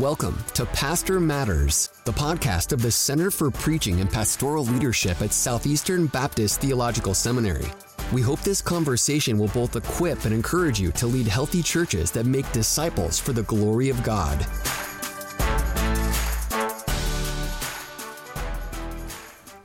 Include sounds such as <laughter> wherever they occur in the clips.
Welcome to Pastor Matters, the podcast of the Center for Preaching and Pastoral Leadership at Southeastern Baptist Theological Seminary. We hope this conversation will both equip and encourage you to lead healthy churches that make disciples for the glory of God.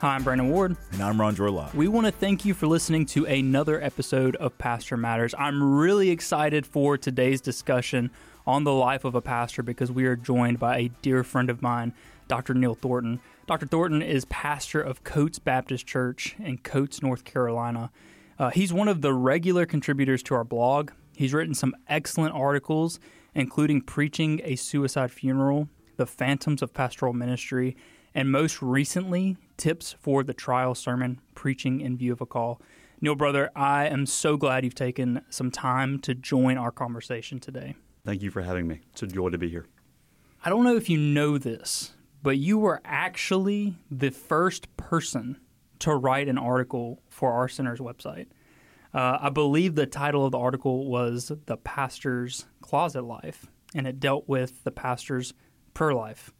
Hi, I'm Brandon Ward. And I'm Ronjour Locke. We want to thank you for listening to another episode of Pastor Matters. I'm really excited for today's discussion on the life of a pastor because we are joined by a dear friend of mine, Dr. Neil Thornton. Dr. Thornton is pastor of Coats Baptist Church in Coats, North Carolina. Uh, he's one of the regular contributors to our blog. He's written some excellent articles, including Preaching a Suicide Funeral, The Phantoms of Pastoral Ministry, and most recently, Tips for the Trial Sermon, Preaching in View of a Call. Neil, brother, I am so glad you've taken some time to join our conversation today. Thank you for having me. It's a joy to be here. I don't know if you know this, but you were actually the first person to write an article for our center's website. Uh, I believe the title of the article was The Pastor's Closet Life, and it dealt with the pastor's prayer life.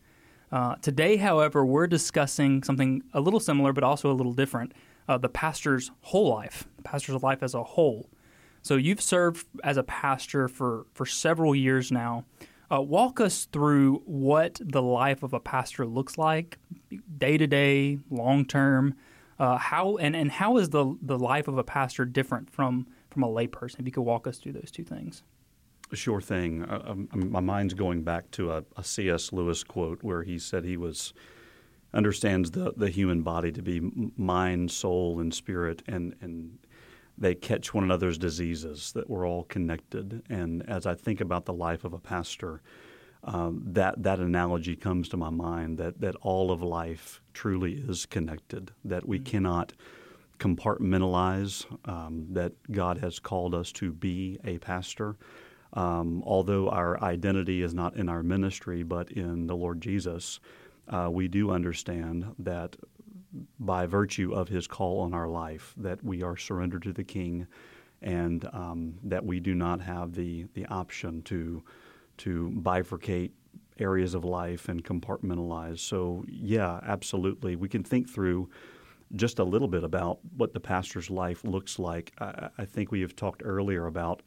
Uh, today, however, we're discussing something a little similar but also a little different uh, the pastor's whole life, the pastor's life as a whole. So you've served as a pastor for, for several years now. Uh, walk us through what the life of a pastor looks like, day to day, long term. Uh, how and, and how is the the life of a pastor different from from a layperson? If you could walk us through those two things. Sure thing. Uh, um, my mind's going back to a, a C.S. Lewis quote where he said he was understands the, the human body to be mind, soul, and spirit, and and they catch one another's diseases, that we're all connected. And as I think about the life of a pastor, um, that that analogy comes to my mind that that all of life truly is connected. That we mm-hmm. cannot compartmentalize. Um, that God has called us to be a pastor. Um, although our identity is not in our ministry but in the Lord Jesus, uh, we do understand that by virtue of his call on our life that we are surrendered to the King, and um, that we do not have the the option to to bifurcate areas of life and compartmentalize. So yeah, absolutely, we can think through just a little bit about what the pastor's life looks like. I, I think we have talked earlier about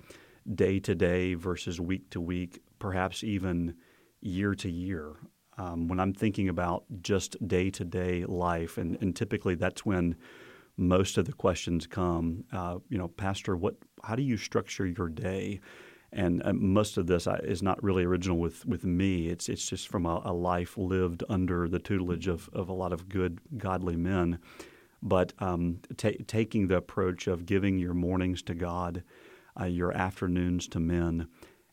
day to day versus week to week, perhaps even year to year um, when I'm thinking about just day to day life, and, and, typically that's when most of the questions come. Uh, you know, Pastor, what? How do you structure your day? And uh, most of this uh, is not really original with, with me. It's it's just from a, a life lived under the tutelage of, of a lot of good, godly men. But um, t- taking the approach of giving your mornings to God, uh, your afternoons to men,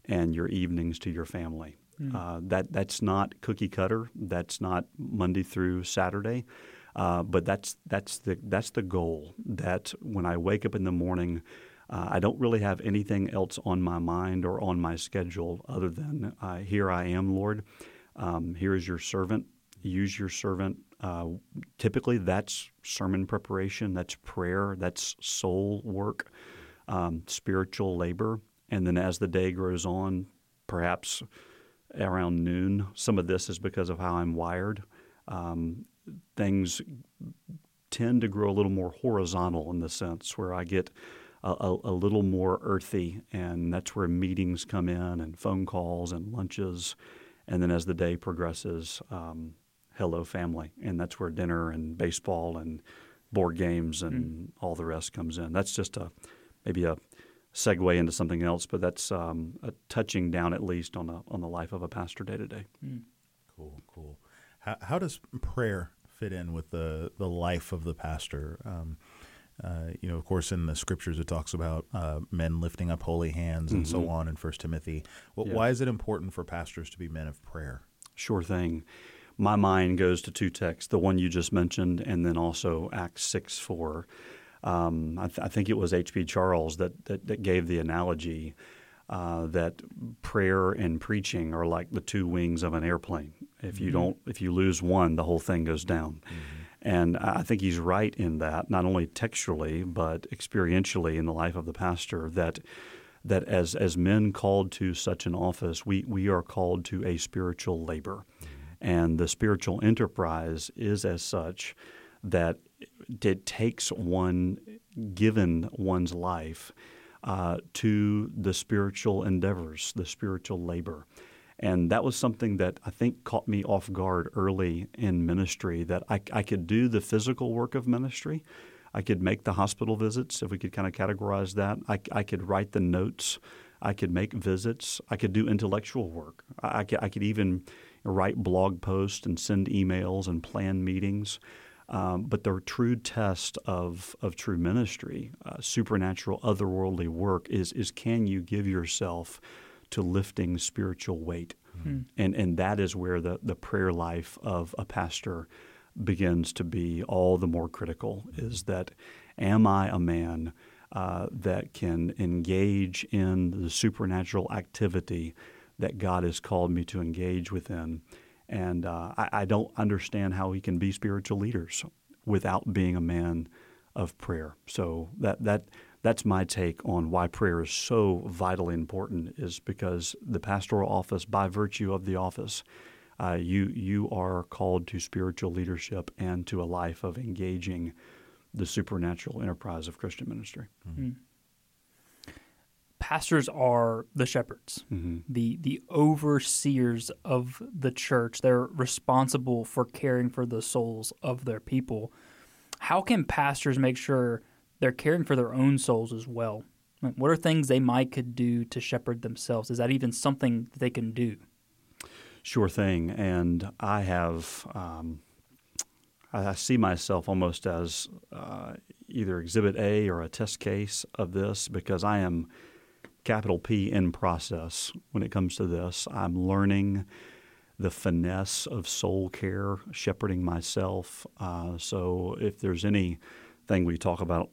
and your evenings to your family. Mm. Uh, that that's not cookie cutter. That's not Monday through Saturday. Uh, but that's that's the that's the goal. That when I wake up in the morning, uh, I don't really have anything else on my mind or on my schedule other than uh, here I am, Lord. Um, here is your servant. Use your servant. Uh, typically, that's sermon preparation. That's prayer. That's soul work, um, spiritual labor. And then as the day grows on, perhaps around noon. Some of this is because of how I'm wired. Um, things tend to grow a little more horizontal in the sense where I get a, a, a, little more earthy, and that's where meetings come in, and phone calls, and lunches, and then as the day progresses, um, hello family, and that's where dinner and baseball and board games and mm. all the rest comes in. That's just a maybe a segue into something else, but that's um, a touching down at least on a, on the life of a pastor day to day. Cool, cool. How, how, does prayer fit in with the the life of the pastor? Um, uh, you know, of course, in the scriptures it talks about uh, men lifting up holy hands and mm-hmm. so on in First Timothy. Well, yeah. Why is it important for pastors to be men of prayer? Sure thing. My mind goes to two texts: the one you just mentioned, and then also Acts six four. Um, I, th- I, think it was H.B. Charles that, that, that gave the analogy uh, that prayer and preaching are like the two wings of an airplane. If you mm-hmm. don't, if you lose one, the whole thing goes down. Mm-hmm. And I think he's right in that, not only textually but experientially in the life of the pastor. That that as as men called to such an office, we we are called to a spiritual labor, and the spiritual enterprise is as such that it takes one given one's life uh, to the spiritual endeavors, the spiritual labor. And that was something that I think caught me off guard early in ministry that I, I could do the physical work of ministry. I could make the hospital visits, if we could kind of categorize that. I, I could write the notes. I could make visits. I could do intellectual work. I, I, could, I could even write blog posts and send emails and plan meetings. Um, but the true test of, of true ministry, uh, supernatural, otherworldly work, is, is can you give yourself to lifting spiritual weight? Mm-hmm. And, and that is where the, the prayer life of a pastor begins to be all the more critical is that am I a man uh, that can engage in the supernatural activity that God has called me to engage within? And uh, I, I, don't understand how we can be spiritual leaders without being a man of prayer. So that that that's my take on why prayer is so vitally important. Is because the pastoral office, by virtue of the office, uh, you you are called to spiritual leadership and to a life of engaging the supernatural enterprise of Christian ministry. Mm-hmm pastors are the shepherds, mm-hmm. the the overseers of the church. They're responsible for caring for the souls of their people. How can pastors make sure they're caring for their own souls as well? What are things they might could do to shepherd themselves? Is that even something that they can do? Sure thing. And I have, um, I see myself almost as uh, either Exhibit A or a test case of this because I am capital P in process when it comes to this. I'm learning the finesse of soul care, shepherding myself. Uh, so if there's anything we talk about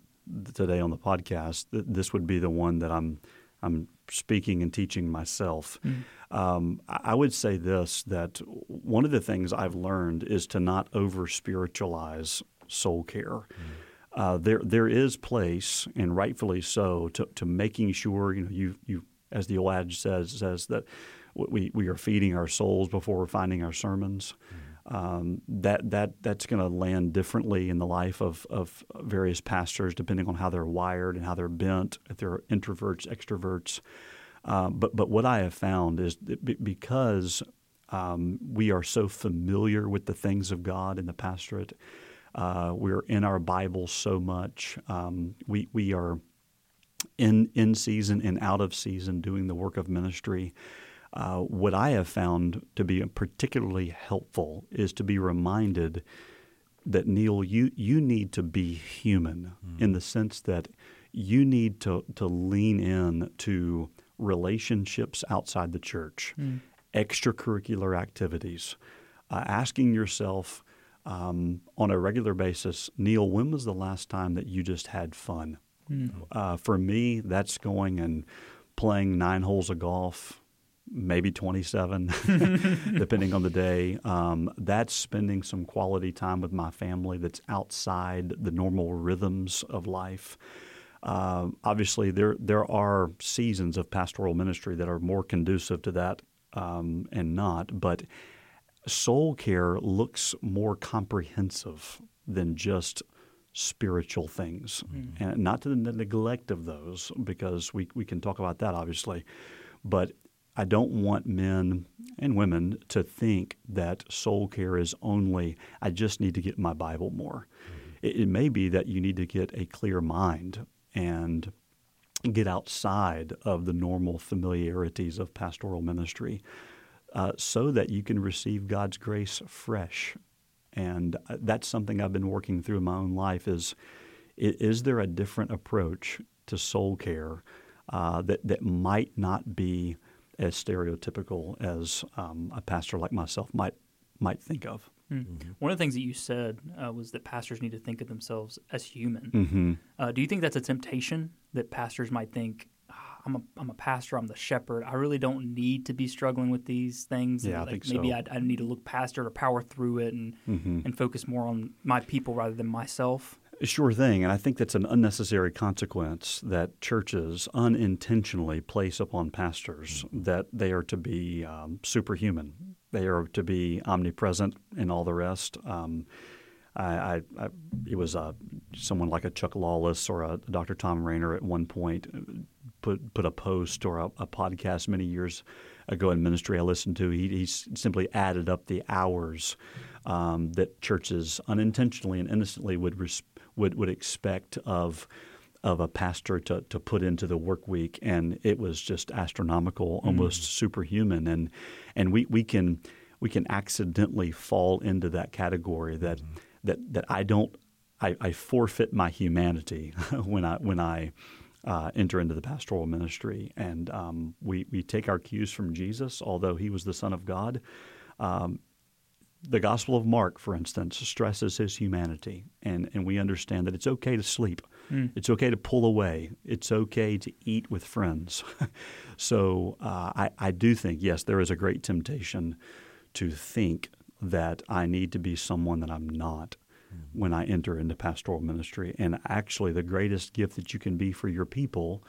today on the podcast, th- this would be the one that I'm I'm speaking and teaching myself. Mm. Um, I would say this that one of the things I've learned is to not over spiritualize soul care. Mm uh, there there is place, and rightfully so, to, to making sure you know you you as the old adage says says that we, we are feeding our souls before we're finding our sermons. Mm-hmm. Um, that that that's going to land differently in the life of of various pastors depending on how they're wired and how they're bent, if they're introverts, extroverts. Uh, but but what I have found is that because um, we are so familiar with the things of God in the pastorate uh, we're in our Bible so much. Um, we we are in in season and out of season doing the work of ministry. Uh, what I have found to be particularly helpful is to be reminded that Neil, you you need to be human mm. in the sense that you need to to lean in to relationships outside the church, mm. extracurricular activities, uh, asking yourself um, on a regular basis, Neil, when was the last time that you just had fun? Mm. Uh, for me, that's going and playing nine holes of golf, maybe 27, <laughs> depending on the day. Um, that's spending some quality time with my family that's outside the normal rhythms of life. Uh, obviously, there there are seasons of pastoral ministry that are more conducive to that um, and not, but soul care looks more comprehensive than just spiritual things, mm-hmm. and not to the neglect of those, because we we can talk about that obviously, but I don't want men and women to think that soul care is only I just need to get my Bible more. Mm-hmm. It, it may be that you need to get a clear mind and get outside of the normal familiarities of pastoral ministry uh, so that you can receive God's grace fresh. And uh, that's something I've been working through in my own life is is there a different approach to soul care uh, that, that might not be as stereotypical as um, a pastor like myself might might think of. Mm-hmm. One of the things that you said uh, was that pastors need to think of themselves as human. Mm-hmm. Uh, do you think that's a temptation that pastors might think I'm a I'm a pastor. I'm the shepherd. I really don't need to be struggling with these things. Yeah, like I think maybe so. I, I need to look past it or power through it and mm-hmm. and focus more on my people rather than myself. Sure thing. And I think that's an unnecessary consequence that churches unintentionally place upon pastors that they are to be um, superhuman, they are to be omnipresent, and all the rest. Um, I, I, I, it was uh, someone like a Chuck Lawless or a Dr. Tom Rainer at one point put put a post or a, a podcast many years ago in ministry I listened to. He, he simply added up the hours um, that churches unintentionally and innocently would res- would would expect of of a pastor to, to put into the work week, and it was just astronomical, mm. almost superhuman, and and we, we can we can accidentally fall into that category that mm. that that I don't I, I forfeit my humanity <laughs> when I when I uh, enter into the pastoral ministry, and um, we we take our cues from Jesus, although he was the Son of God. Um, the Gospel of Mark, for instance, stresses his humanity, and, and we understand that it's okay to sleep. Mm. It's okay to pull away. It's okay to eat with friends. <laughs> so uh, I, I do think, yes, there is a great temptation to think that I need to be someone that I'm not. When I enter into pastoral ministry. And actually, the greatest gift that you can be for your people,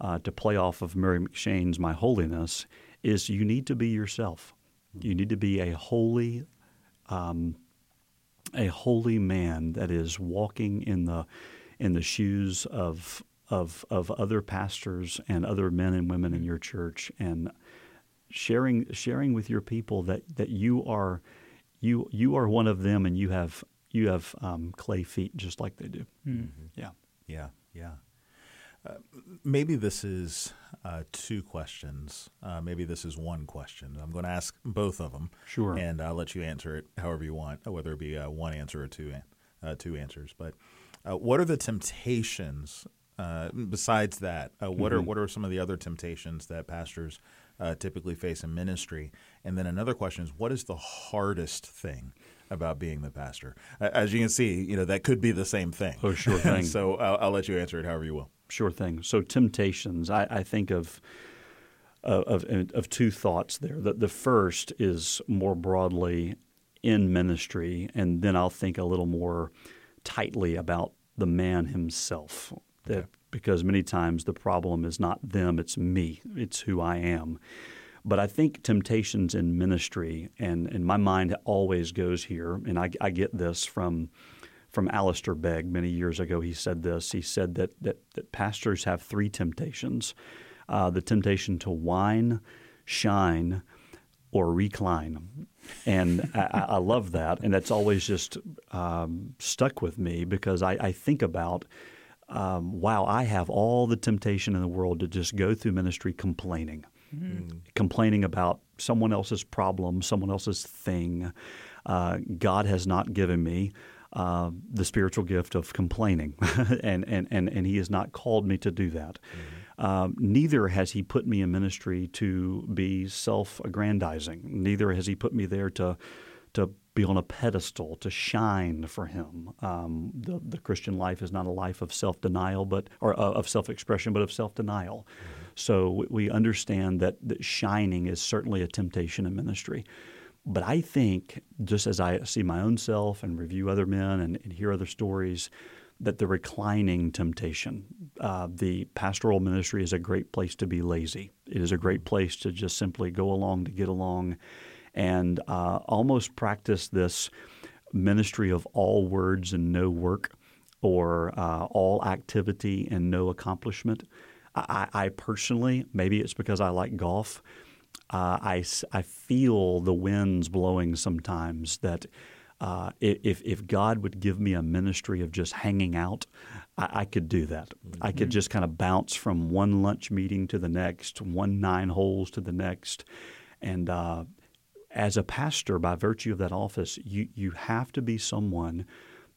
uh, to play off of Murray M'Cheyne's My Holiness, is you need to be yourself. You need to be a holy, um, a holy man that is walking in the in the shoes of of of other pastors and other men and women in your church and sharing sharing with your people that that you are you you are one of them and you have you have um, clay feet just like they do. Mm-hmm. Yeah, yeah, yeah. Uh, maybe this is uh, two questions. Uh, maybe this is one question. I'm going to ask both of them. Sure. And I'll let you answer it however you want, whether it be uh, one answer or two uh, two answers. But uh, what are the temptations besides that? what mm-hmm. are what are some of the other temptations that pastors typically face in ministry? And then another question is, what is the hardest thing about being the pastor? As you can see, you know that could be the same thing. Oh, sure <laughs> thing. so I'll, I'll let you answer it however you will. Sure thing. So temptations, I, I think of, of of two thoughts there. The, the first is more broadly in ministry, and then I'll think a little more tightly about the man himself. That because many times the problem is not them, it's me, it's who I am. But I think temptations in ministry, and, and my mind always goes here, and I, I get this from from Alistair Begg many years ago. He said this. He said that that, that pastors have three temptations: uh, the temptation to whine, shine, or recline. And I, I, love that, and that's always just um, stuck with me because I, I think about. Um, wow, I have all the temptation in the world to just go through ministry complaining, mm-hmm. complaining about someone else's problem, someone else's thing. Uh, God has not given me uh, the spiritual gift of complaining, <laughs> and, and, and, and He has not called me to do that. Mm-hmm. Um, neither has He put me in ministry to be self aggrandizing. Neither has He put me there to, to be on a pedestal, to shine for Him. Um, the, the Christian life is not a life of self denial, but or uh, of self expression, but of self denial. Mm-hmm. So we understand that, that shining is certainly a temptation in ministry. But I think, just as I see my own self and review other men and, and hear other stories, that the reclining temptation, uh, the pastoral ministry is a great place to be lazy. It is a great place to just simply go along to get along and uh, almost practice this ministry of all words and no work or uh, all activity and no accomplishment. I, I personally, maybe it's because I like golf uh, I, I feel the winds blowing sometimes that uh, if, if God would give me a ministry of just hanging out, I, I could do that. Mm-hmm. I could mm-hmm. just kind of bounce from one lunch meeting to the next, one nine holes to the next. And uh, as a pastor, by virtue of that office, you, you have to be someone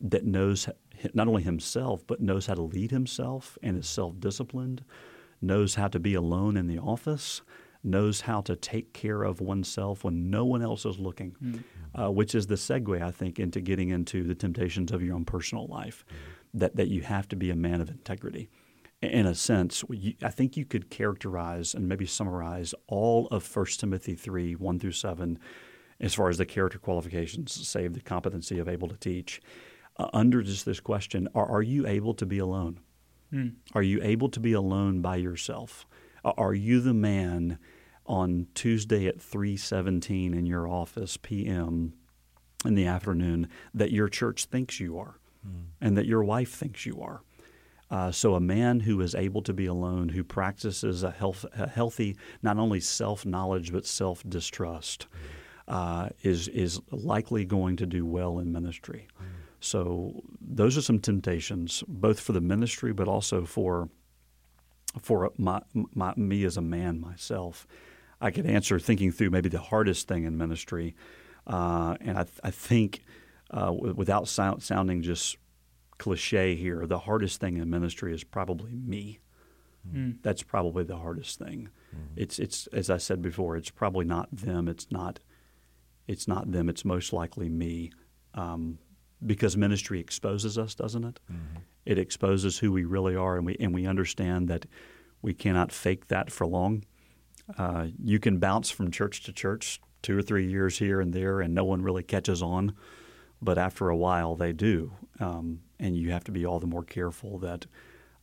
that knows not only himself, but knows how to lead himself and is self disciplined, knows how to be alone in the office knows how to take care of oneself when no one else is looking, mm-hmm. uh, which is the segue, I think, into getting into the temptations of your own personal life. Mm-hmm. That that you have to be a man of integrity. In a sense, I think you could characterize and maybe summarize all of 1 Timothy 3 1 through 7 as far as the character qualifications, save the competency of able to teach. uh, under just this question: Are, are you able to be alone? Are you able to be alone by yourself? Are you the man on Tuesday at three seventeen in your office p.m. in the afternoon that your church thinks you are, and that your wife thinks you are? Uh, so a man who is able to be alone, who practices a, health, a healthy not only self knowledge but self distrust, uh, is is likely going to do well in ministry. So those are some temptations, both for the ministry, but also for for my, my me as a man myself. I could answer thinking through maybe the hardest thing in ministry, uh, and I, I think uh, w- without sound, sounding just cliche here, the hardest thing in ministry is probably me. That's probably the hardest thing. It's it's as I said before, it's probably not them. It's not it's not them. It's most likely me, um, because ministry exposes us, doesn't it? It exposes who we really are, and we and we understand that we cannot fake that for long. Uh, you can bounce from church to church, two or three years here and there, and no one really catches on. But after a while, they do, um, and you have to be all the more careful that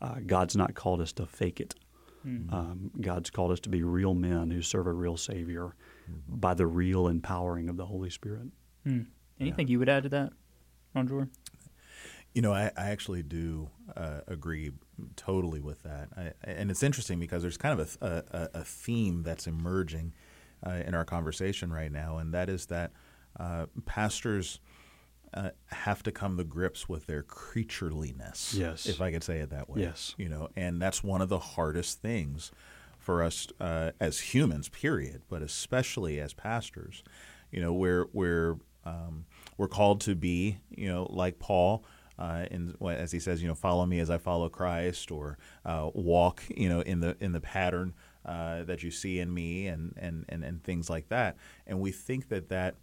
uh, God's not called us to fake it. Um, God's called us to be real men who serve a real Savior by the real empowering of the Holy Spirit. Hmm. Anything you would add to that, Ron Jordan? You know, I, I actually do uh, agree totally with that, I, and it's interesting because there's kind of a, a, a theme that's emerging uh, in our conversation right now, and that is that uh, pastors uh, have to come to grips with their creatureliness. Yes. if I could say it that way. Yes. you know, and that's one of the hardest things for us uh, as humans, period, but especially as pastors. You know, we're we're um, we're called to be, you know, like Paul. Uh, in, as he says, you know, follow me as I follow Christ, or uh, walk, you know, in the in the pattern uh, that you see in me, and, and and and things like that. And we think that that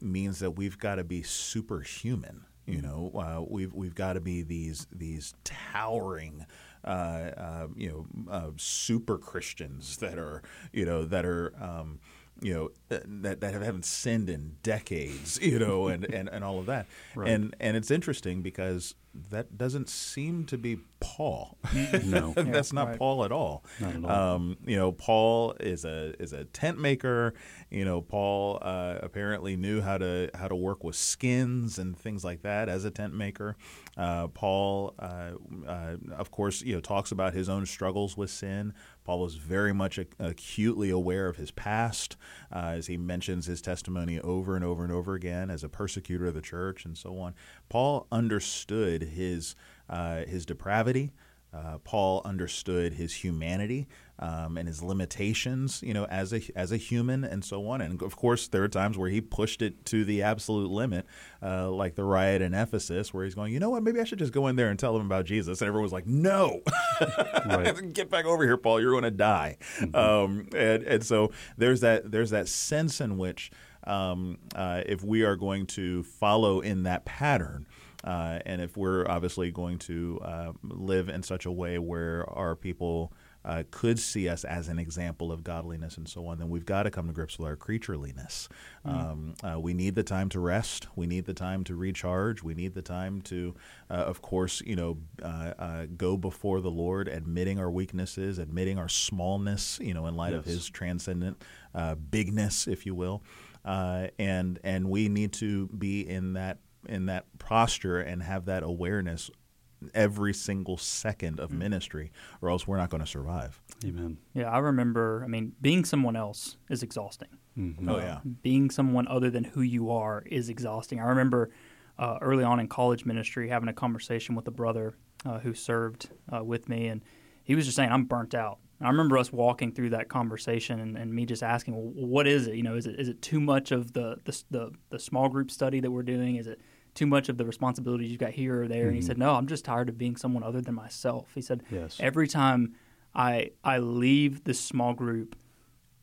means that we've got to be superhuman. You know, uh, we've we've got to be these these towering, uh, uh, you know, uh, super Christians that are you know that are. Um, you know uh, that that haven't sinned in decades, you know, and, and, and all of that, <laughs> Right. and and it's interesting because that doesn't seem to be Paul. No. <laughs> that's not right. Paul at all. Not at all. Um, you know, Paul is a is a tent maker. You know, Paul uh, apparently knew how to how to work with skins and things like that as a tent maker. Uh, Paul, uh, uh, of course, you know, talks about his own struggles with sin. Paul was very much ac- acutely aware of his past, uh, as he mentions his testimony over and over and over again as a persecutor of the church and so on. Paul understood his uh, his depravity. Uh, Paul understood his humanity um, and his limitations, you know, as a as a human and so on. And of course, there are times where he pushed it to the absolute limit, uh, like the riot in Ephesus, where he's going, you know what, maybe I should just go in there and tell them about Jesus. And everyone was like, no, Right. <laughs> get back over here, Paul. You're going to die. Um, and and so there's that there's that sense in which um, uh, if we are going to follow in that pattern. Uh, and if we're obviously going to uh, live in such a way where our people uh, could see us as an example of godliness and so on, then we've got to come to grips with our creatureliness. Um, uh, we need the time to rest. We need the time to recharge. We need the time to, uh, of course, you know, uh, uh, go before the Lord, admitting our weaknesses, admitting our smallness, you know, in light of His transcendent uh, bigness, if you will. Uh, and and we need to be in that in that posture and have that awareness every single second of ministry, or else we're not going to survive. Amen. Yeah, I remember. I mean, being someone else is exhausting. Oh yeah, Being someone other than who you are is exhausting. I remember uh, early on in college ministry having a conversation with a brother uh, who served uh, with me, and he was just saying, "I'm burnt out." I remember us walking through that conversation and, and me just asking, well, "What is it? You know, is it is it too much of the the, the the small group study that we're doing? Is it too much of the responsibilities you've got here or there?" And he mm-hmm. said, "No, I'm just tired of being someone other than myself." He said, Yes. every time I I leave this small group,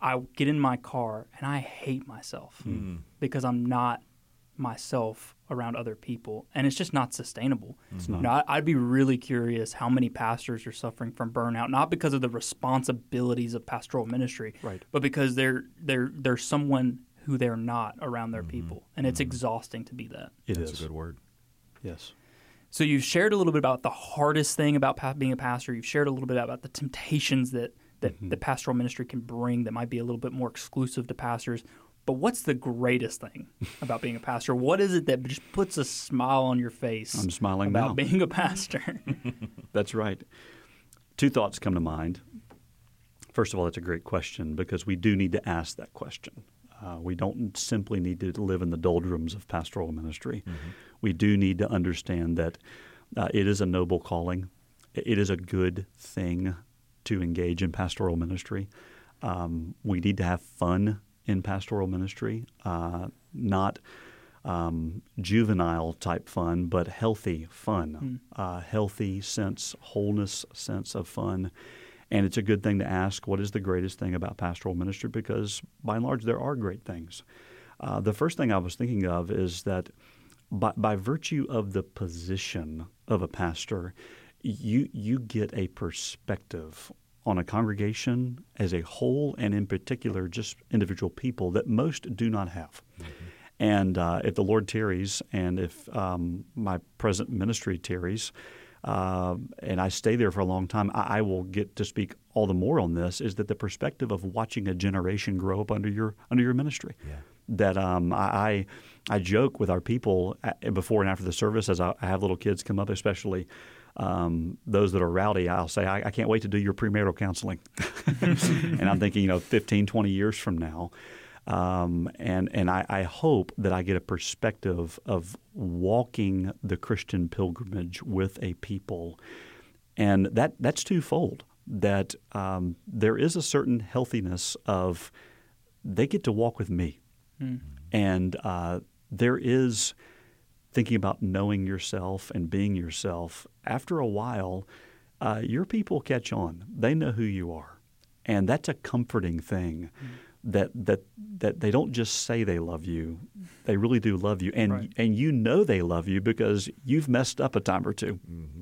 I get in my car and I hate myself mm-hmm. because I'm not myself around other people, and it's just not sustainable. You mm-hmm. know, I, I'd be really curious how many pastors are suffering from burnout, not because of the responsibilities of pastoral ministry, Right. but because they're they're they're someone who they're not around their mm-hmm. people, and it's mm-hmm. exhausting to be that. It that's is. a good word. Yes. So you've shared a little bit about the hardest thing about pa- being a pastor. You've shared a little bit about the temptations that that Mm-hmm. the pastoral ministry can bring that might be a little bit more exclusive to pastors. But what's the greatest thing about being a pastor? What is it that just puts a smile on your face? I'm smiling about now. being a pastor. <laughs> That's right. Two thoughts come to mind. First of all, that's a great question because we do need to ask that question. Uh, we don't simply need to live in the doldrums of pastoral ministry. We do need to understand that uh, it is a noble calling. It is a good thing to engage in pastoral ministry. Um, we need to have fun in pastoral ministry, uh, not um, juvenile type fun, but healthy fun, uh, healthy sense, wholeness sense of fun. And it's a good thing to ask what is the greatest thing about pastoral ministry because by and large there are great things. Uh, the first thing I was thinking of is that by, by virtue of the position of a pastor, you you get a perspective on a congregation as a whole, and in particular, just individual people that most do not have. And uh, if the Lord tarries, and if um, my present ministry tarries, uh, and I stay there for a long time, I, I will get to speak all the more on this. Is that the perspective of watching a generation grow up under your under your ministry? Yeah. That um, I I joke with our people before and after the service as I, I have little kids come up, especially um, those that are rowdy. I'll say I, I can't wait to do your premarital counseling, <laughs> and I'm thinking you know 15, 20 years from now. Um, and and I, I hope that I get a perspective of walking the Christian pilgrimage with a people, and that that's twofold. That um, there is a certain healthiness of they get to walk with me, and uh, there is thinking about knowing yourself and being yourself. After a while, uh, your people catch on; they know who you are, and that's a comforting thing that that that they don't just say they love you; they really do love you, and Right. and you know they love you because you've messed up a time or 2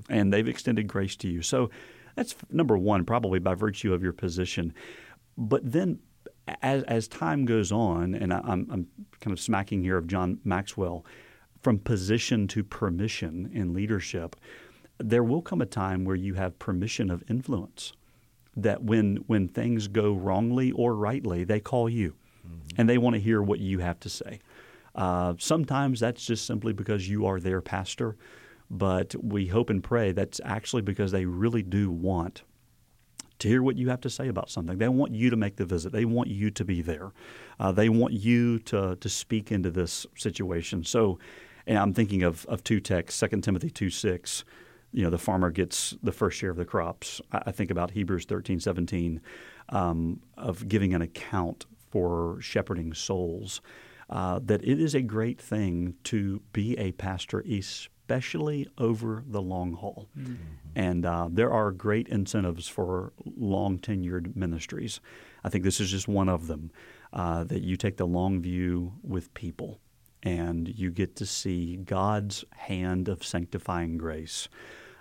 and they've extended grace to you. So that's number one, probably by virtue of your position. But then, as as time goes on, and I, I'm I'm kind of smacking here of John Maxwell, from position to permission in leadership, there will come a time where you have permission of influence that when when things go wrongly or rightly, they call you, and they want to hear what you have to say. Uh, sometimes that's just simply because you are their pastor, but we hope and pray that's actually because they really do want to hear what you have to say about something. They want you to make the visit. They want you to be there. Uh, they want you to to speak into this situation. So, and I'm thinking of, of two texts, 2 Timothy 2 6. You know, the farmer gets the first share of the crops. I, I think about Hebrews 13, 17, um, of giving an account for shepherding souls. Uh, that it is a great thing to be a pastor, especially over the long haul. And uh, there are great incentives for long tenured ministries. I think this is just one of them uh, that you take the long view with people and you get to see God's hand of sanctifying grace.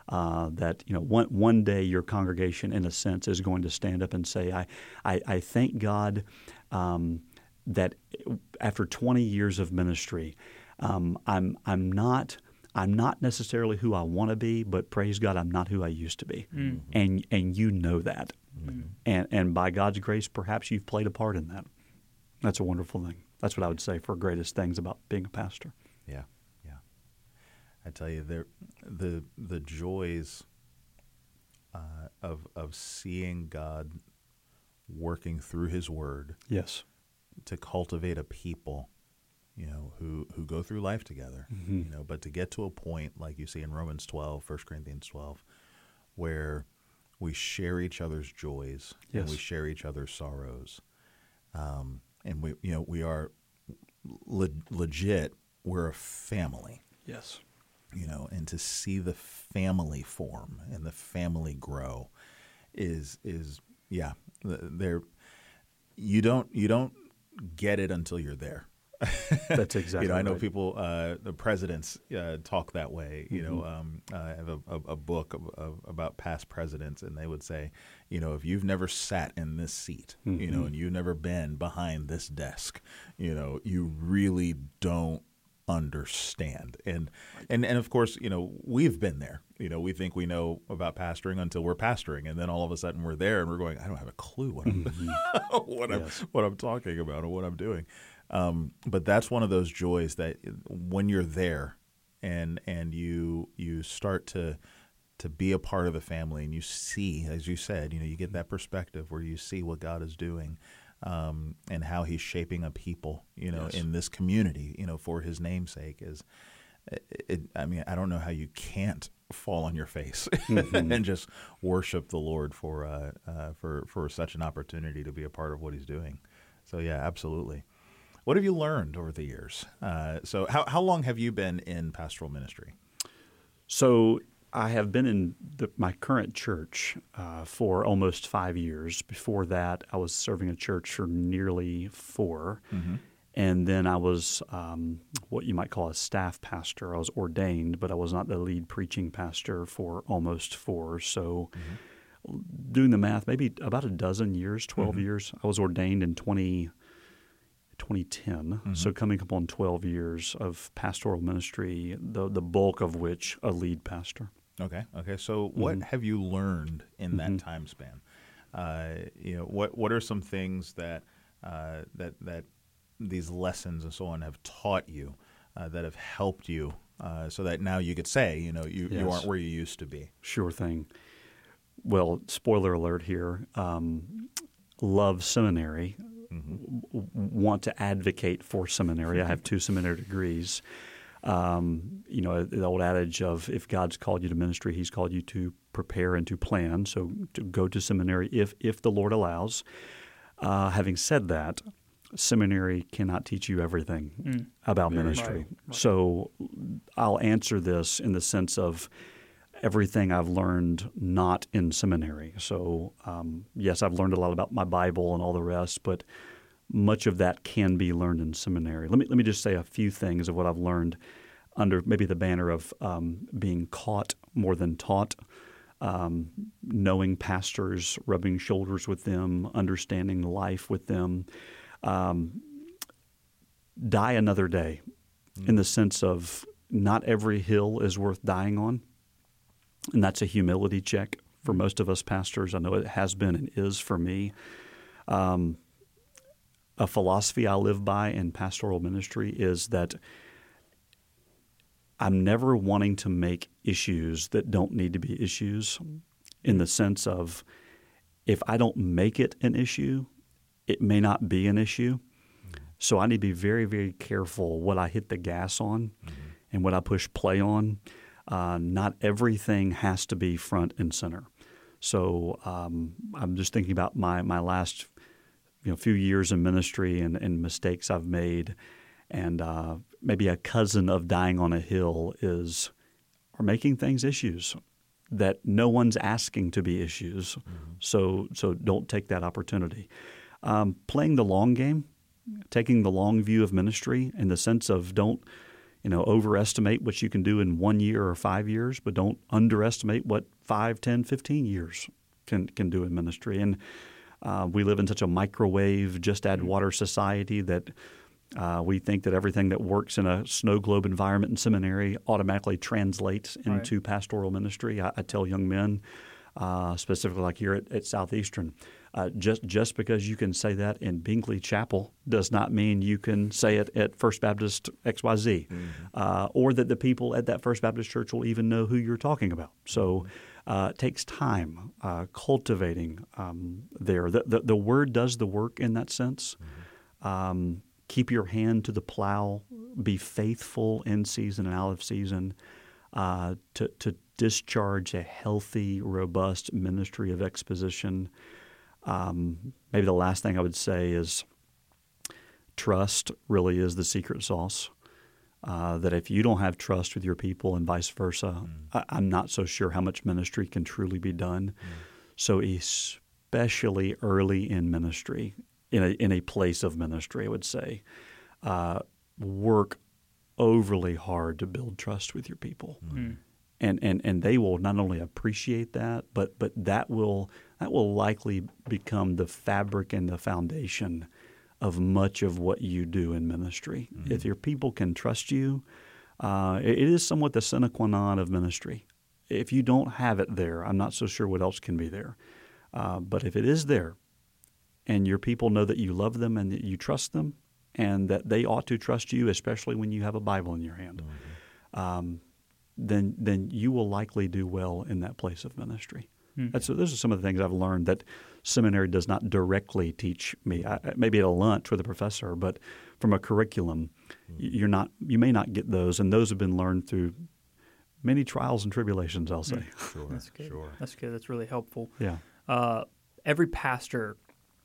Uh, that you know, one one day your congregation, in a sense, is going to stand up and say, "I, I, I thank God um, that after 20 years of ministry, um, I'm I'm not I'm not necessarily who I want to be, but praise God, I'm not who I used to be, and and you know that, and and by God's grace, perhaps you've played a part in that. That's a wonderful thing. That's what I would say for greatest things about being a pastor. Yeah, yeah. I tell you, there, the the joys uh, of of seeing God working through His Word Yes. to cultivate a people, you know, who who go through life together, Mm-hmm. you know, but to get to a point like you see in Romans 12, 1 Corinthians 12, where we share each other's joys and we share each other's sorrows. Um, and we, you know, we are le- legit, we're a family Yes. you know, and to see the family form and the family grow is is yeah, there you don't you don't get it until you're there. <laughs> That's exactly. you know, I know right. people, uh, the presidents uh, talk that way. You know, Mm-hmm. um, I have a, a, a book of, of, about past presidents, and they would say, you know, if you've never sat in this seat, you Mm-hmm. know, and you've never been behind this desk, you know, you really don't understand. And and and of course, you know, we've been there. You know, we think we know about pastoring until we're pastoring, and then all of a sudden we're there and we're going, I don't have a clue what I'm <laughs> what Yes. I'm what I'm talking about or what I'm doing. Um, but that's one of those joys that when you're there and and you you start to to be a part of the family and you see, as you said, you know, you get that perspective where you see what God is doing um, and how He's shaping a people, you know, Yes. in this community, you know, for His namesake. Is it, it, I mean, I don't know how you can't fall on your face <laughs> and just worship the Lord for uh, uh, for for such an opportunity to be a part of what He's doing. So yeah, absolutely. What have you learned over the years? Uh, so how how long have you been in pastoral ministry? So I have been in the, my current church uh, for almost five years. Before that, I was serving a church for nearly 4 And then I was um, what you might call a staff pastor. I was ordained, but I was not the lead preaching pastor for almost four. So, doing the math, maybe about a dozen years, 12 years. I was ordained in 20, 2010. So, coming up on 12 years of pastoral ministry, the, the bulk of which a lead pastor. Okay. Okay. So, what have you learned in that time span? Uh, you know, what what are some things that uh, that that these lessons and so on have taught you uh, that have helped you, uh, so that now you could say, you know, you, you aren't where you used to be. Sure thing. Well, spoiler alert here. Um, love seminary. W- w- want to advocate for seminary. I have two seminary degrees. Um, you know, the old adage of if God's called you to ministry, He's called you to prepare and to plan. So to go to seminary if if the Lord allows. Uh, having said that, seminary cannot teach you everything about ministry. Right. So I'll answer this in the sense of everything I've learned not in seminary. So, um, yes, I've learned a lot about my Bible and all the rest, but much of that can be learned in seminary. Let me, let me just say a few things of what I've learned under maybe the banner of um, being caught more than taught. Um, knowing pastors, rubbing shoulders with them, understanding life with them, um, die another day in the sense of not every hill is worth dying on. And that's a humility check for most of us pastors. I know it has been and is for me. Um, a philosophy I live by in pastoral ministry is that I'm never wanting to make issues that don't need to be issues in the sense of if I don't make it an issue, it may not be an issue. So I need to be very, very careful what I hit the gas on and what I push play on. Uh, not everything has to be front and center. So um, I'm just thinking about my my last you know few years in ministry and, and mistakes I've made, and uh, maybe a cousin of dying on a hill is are making things issues that no one's asking to be issues. So so don't take that opportunity. Um, playing the long game, taking the long view of ministry in the sense of don't you know overestimate what you can do in one year or five years, but don't underestimate what five, ten, fifteen years can can do in ministry. And uh, we live in such a microwave, just add water society that uh, we think that everything that works in a snow globe environment in seminary automatically translates into pastoral ministry. I, I tell young men, uh, specifically like here at, at Southeastern, uh, just just because you can say that in Binkley Chapel does not mean you can say it at First Baptist XYZ, uh, or that the people at that First Baptist church will even know who you're talking about. So. Uh, it takes time uh, cultivating um, there. The, the, the word does the work in that sense. Um, keep your hand to the plow. Be faithful in season and out of season uh, to, to discharge a healthy, robust ministry of exposition. Um, maybe the last thing I would say is trust really is the secret sauce. Uh, that if you don't have trust with your people and vice versa, I, I'm not so sure how much ministry can truly be done. So, especially early in ministry, in a, in a place of ministry, I would say, uh, work overly hard to build trust with your people. And, and, and they will not only appreciate that, but, but that will that will likely become the fabric and the foundation of much of what you do in ministry. Mm-hmm. If your people can trust you, uh, it is somewhat the sine qua non of ministry. If you don't have it there, I'm not so sure what else can be there. Uh, but if it is there, and your people know that you love them and that you trust them, and that they ought to trust you, especially when you have a Bible in your hand, mm-hmm. um, then then you will likely do well in that place of ministry. Mm-hmm. That's those are some of the things I've learned that seminary does not directly teach me. I, maybe at a lunch with a professor, but from a curriculum, mm-hmm. you're not. You may not get those, and those have been learned through many trials and tribulations. I'll say. Mm. Sure, that's good. Sure. That's good. That's really helpful. Yeah. Uh, every pastor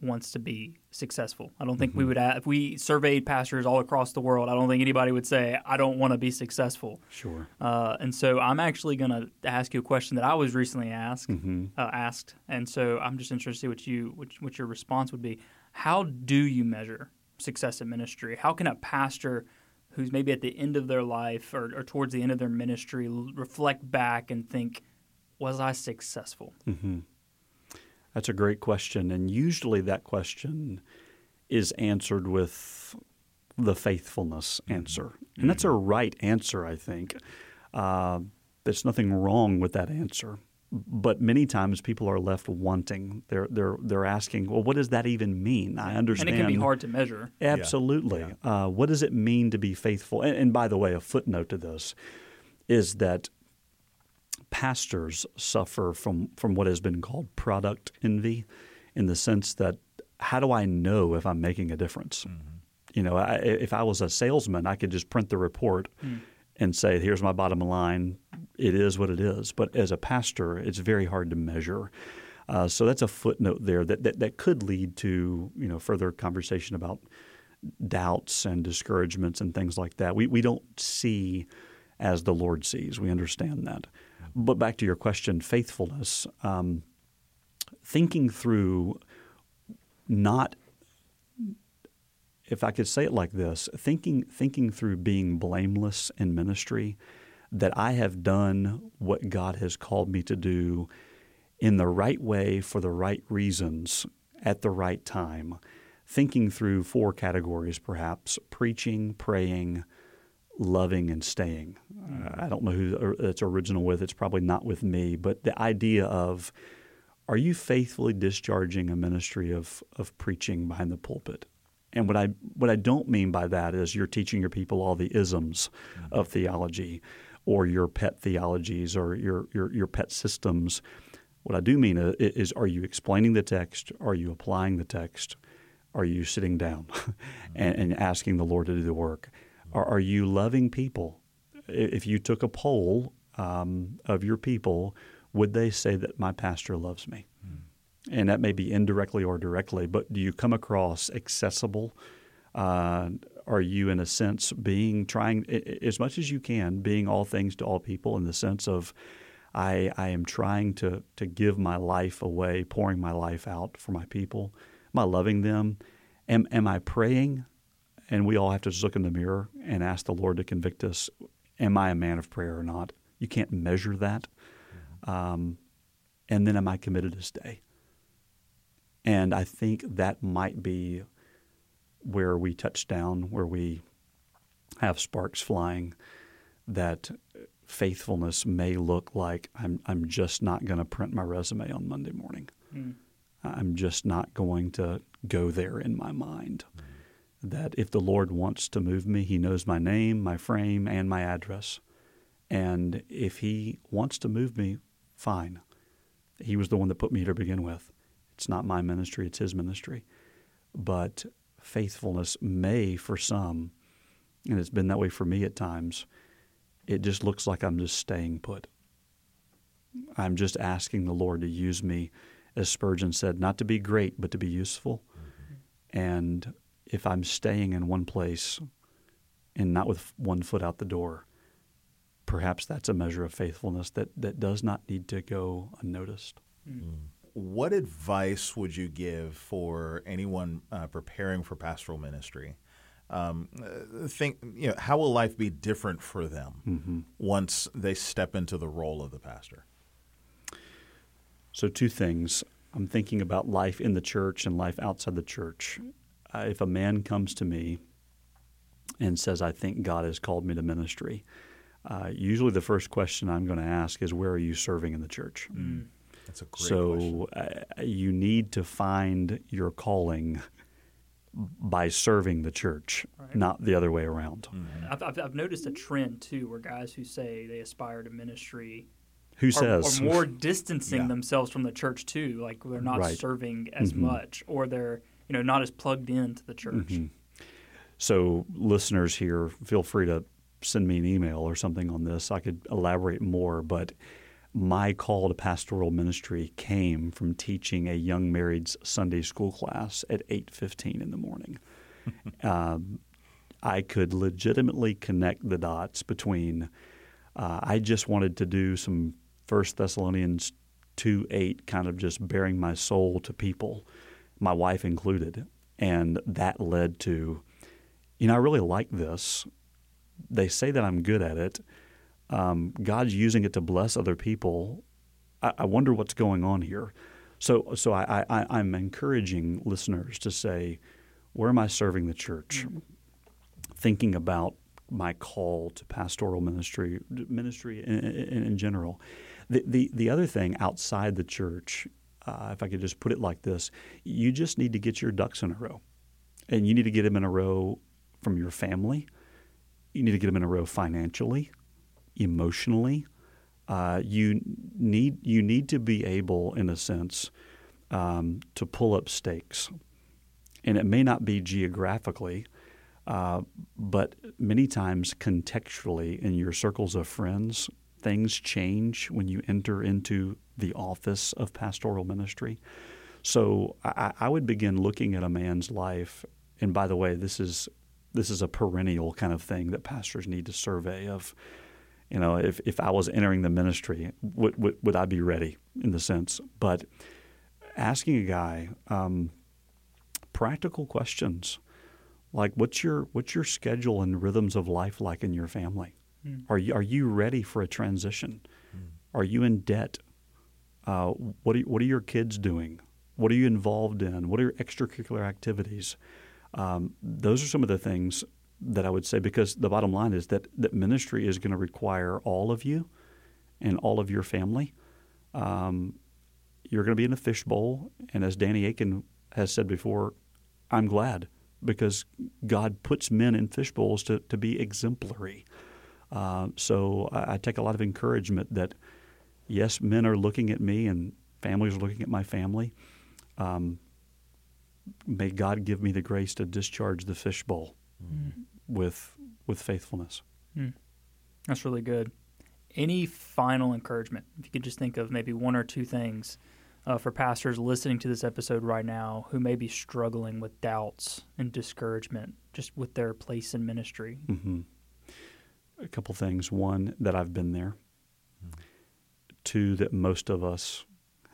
wants to be successful. I don't think mm-hmm. we would if we surveyed pastors all across the world. I don't think anybody would say I don't want to be successful. Sure. Uh, and so I'm actually going to ask you a question that I was recently asked mm-hmm. uh, asked, and so I'm just interested to see what you what, what your response would be. How do you measure success in ministry? How can a pastor who's maybe at the end of their life or, or towards the end of their ministry reflect back and think, was I successful? Mm-hmm. That's a great question. And usually that question is answered with the faithfulness mm-hmm. answer. And that's a mm-hmm. right answer, I think. Uh, there's nothing wrong with that answer. But many times people are left wanting. They're they're they're asking, well, what does that even mean? I understand, and it can be hard to measure. Absolutely. Yeah. Yeah. Uh, what does it mean to be faithful? And, and by the way, a footnote to this is that pastors suffer from, from what has been called product envy in the sense that how do I know if I'm making a difference? Mm-hmm. You know, I, if I was a salesman, I could just print the report mm. and say, here's my bottom line. It is what it is. But as a pastor, it's very hard to measure. Uh, so that's a footnote there that, that, that could lead to you know further conversation about doubts and discouragements and things like that. We, we don't see as the Lord sees. We understand that. But back to your question, faithfulness, um, thinking through not if I could say it like this, thinking thinking through being blameless in ministry, that I have done what God has called me to do in the right way for the right reasons at the right time. Thinking through four categories, perhaps preaching, praying, loving and staying. Uh, I don't know who it's original with. It's probably not with me, but the idea of are you faithfully discharging a ministry of of preaching behind the pulpit? And what I what I don't mean by that is you're teaching your people all the isms mm-hmm. of theology or your pet theologies or your, your your pet systems. What I do mean is, is are you explaining the text? Are you applying the text? Are you sitting down <laughs> and, and asking the Lord to do the work? Are, are you loving people? If you took a poll um, of your people, would they say that my pastor loves me? Mm. And that may be indirectly or directly, but do you come across accessible? Uh, are you, in a sense, being trying as much as you can, being all things to all people in the sense of, I, I am trying to, to give my life away, pouring my life out for my people? Am I loving them? Am, am I praying? And we all have to just look in the mirror and ask the Lord to convict us. Am I a man of prayer or not? You can't measure that. Mm-hmm. Um, and then am I committed to stay? And I think that might be where we touch down, where we have sparks flying, that faithfulness may look like I'm, I'm just not going to print my resume on Monday morning. Mm. I'm just not going to go there in my mind. Mm that if the Lord wants to move me, He knows my name, my frame, and my address. And if He wants to move me, fine. He was the one that put me here to begin with. It's not my ministry, it's His ministry. But faithfulness may, for some, and it's been that way for me at times, it just looks like I'm just staying put. I'm just asking the Lord to use me, as Spurgeon said, not to be great, but to be useful. Mm-hmm. And if I'm staying in one place and not with one foot out the door, perhaps that's a measure of faithfulness that, that does not need to go unnoticed. Mm. What advice would you give for anyone uh, preparing for pastoral ministry? Um, uh, think, you know, how will life be different for them mm-hmm. once they step into the role of the pastor? So, two things. I'm thinking about life in the church and life outside the church if a man comes to me and says, I think God has called me to ministry, uh, usually the first question I'm going to ask is, Where are you serving in the church? Mm. That's a great so uh, you need to find your calling by serving the church, Right. not the other way around. Mm-hmm. I've, I've, I've noticed a trend too, where guys who say they aspire to ministry Who are, says? are more distancing Yeah. themselves from the church too. Like they're not Right. serving as Mhm. much, or they're you know not as plugged into the church. Mhm. So, listeners here, feel free to send me an email or something on this. I could elaborate more, but my call to pastoral ministry came from teaching a young married's Sunday school class at eight fifteen in the morning. <laughs> um, I could legitimately connect the dots between. Uh, I just wanted to do some First Thessalonians two eight, kind of just bearing my soul to people, my wife included, and that led to, you know, I really like this. They say that I'm good at it. Um, God's using it to bless other people. I, I wonder what's going on here. So, so I, I, I'm encouraging listeners to say, where am I serving the church? Thinking about my call to pastoral ministry, ministry in, in, in general. The, the the other thing outside the church, uh, if I could just put it like this, you just need to get your ducks in a row, and you need to get them in a row from your family. You need to get them in a row financially, emotionally. Uh, you need you need to be able, in a sense, um, to pull up stakes, and it may not be geographically, uh, but many times contextually in your circles of friends, things change when you enter into the office of pastoral ministry. So I, I would begin looking at a man's life, and by the way, this is this is a perennial kind of thing that pastors need to survey of you know, if, if I was entering the ministry, would, would, would I be ready in the sense? But asking a guy um, practical questions like, what's your what's your schedule and rhythms of life like in your family? Are you are you ready for a transition? Are you in debt? Uh, what are, what are your kids doing? What are you involved in? What are your extracurricular activities? Um, those are some of the things that I would say because the bottom line is that, that ministry is going to require all of you and all of your family. Um, you're going to be in a fishbowl, and as Danny Akin has said before, I'm glad because God puts men in fishbowls to, to be exemplary. Uh, so I, I take a lot of encouragement that yes, men are looking at me and families are looking at my family. Um, may God give me the grace to discharge the fishbowl with with faithfulness. That's really good. Any final encouragement? If you could just think of maybe one or two things uh, for pastors listening to this episode right now who may be struggling with doubts and discouragement just with their place in ministry. hmm A couple things. One, that I've been there. Two, that most of us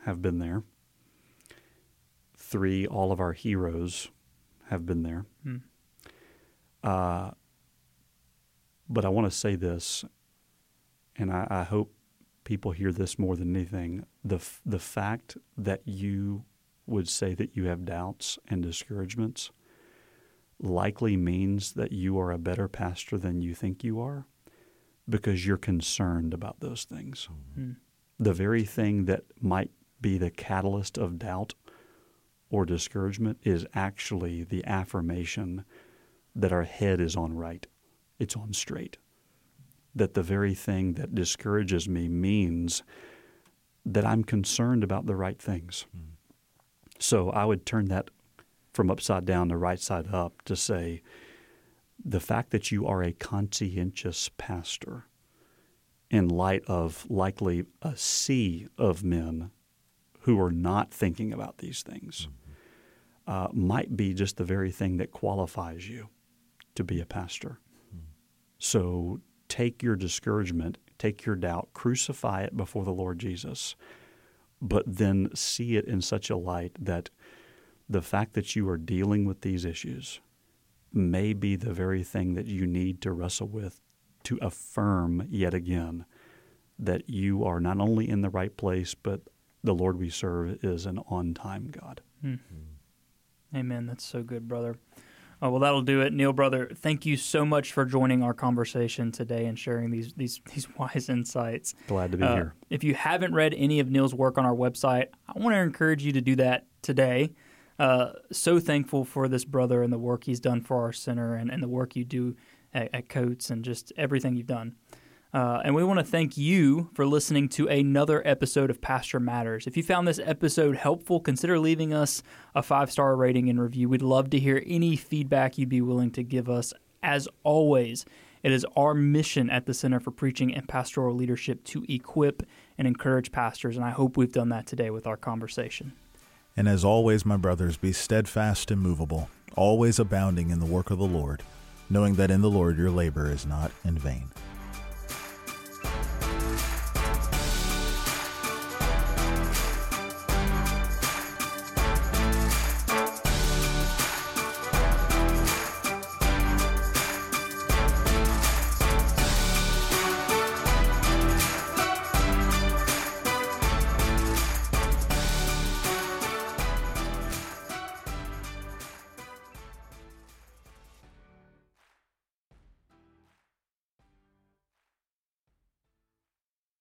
have been there. Three, all of our heroes have been there. Hmm. Uh, but I want to say this, and I, I hope people hear this more than anything. The, f- the fact that you would say that you have doubts and discouragements likely means that you are a better pastor than you think you are because you're concerned about those things. Hmm. The very thing that might be the catalyst of doubt or discouragement is actually the affirmation that our head is on right, it's on straight. That the very thing that discourages me means that I'm concerned about the right things. Mm. So I would turn that from upside down to right side up to say the fact that you are a conscientious pastor in light of likely a sea of men who are not thinking about these things uh, might be just the very thing that qualifies you to be a pastor. So take your discouragement, take your doubt, crucify it before the Lord Jesus, but then see it in such a light that the fact that you are dealing with these issues may be the very thing that you need to wrestle with to affirm yet again that you are not only in the right place, but the Lord we serve is an on time God. Amen. That's so good, brother. Uh, well, that'll do it, Neil, brother. Thank you so much for joining our conversation today and sharing these these <laughs> these wise insights. Glad to be Uh, here. If you haven't read any of Neil's work on our website, I want to encourage you to do that today. Uh, so thankful for this brother and the work he's done for our center and, and the work you do at, at Coats and just everything you've done. Uh, and we want to thank you for listening to another episode of Pastor Matters. If you found this episode helpful, consider leaving us a five star rating and review. We'd love to hear any feedback you'd be willing to give us. As always, it is our mission at the Center for Preaching and Pastoral Leadership to equip and encourage pastors, and I hope we've done that today with our conversation. And as always, my brothers, be steadfast and movable, always abounding in the work of the Lord, knowing that in the Lord your labor is not in vain.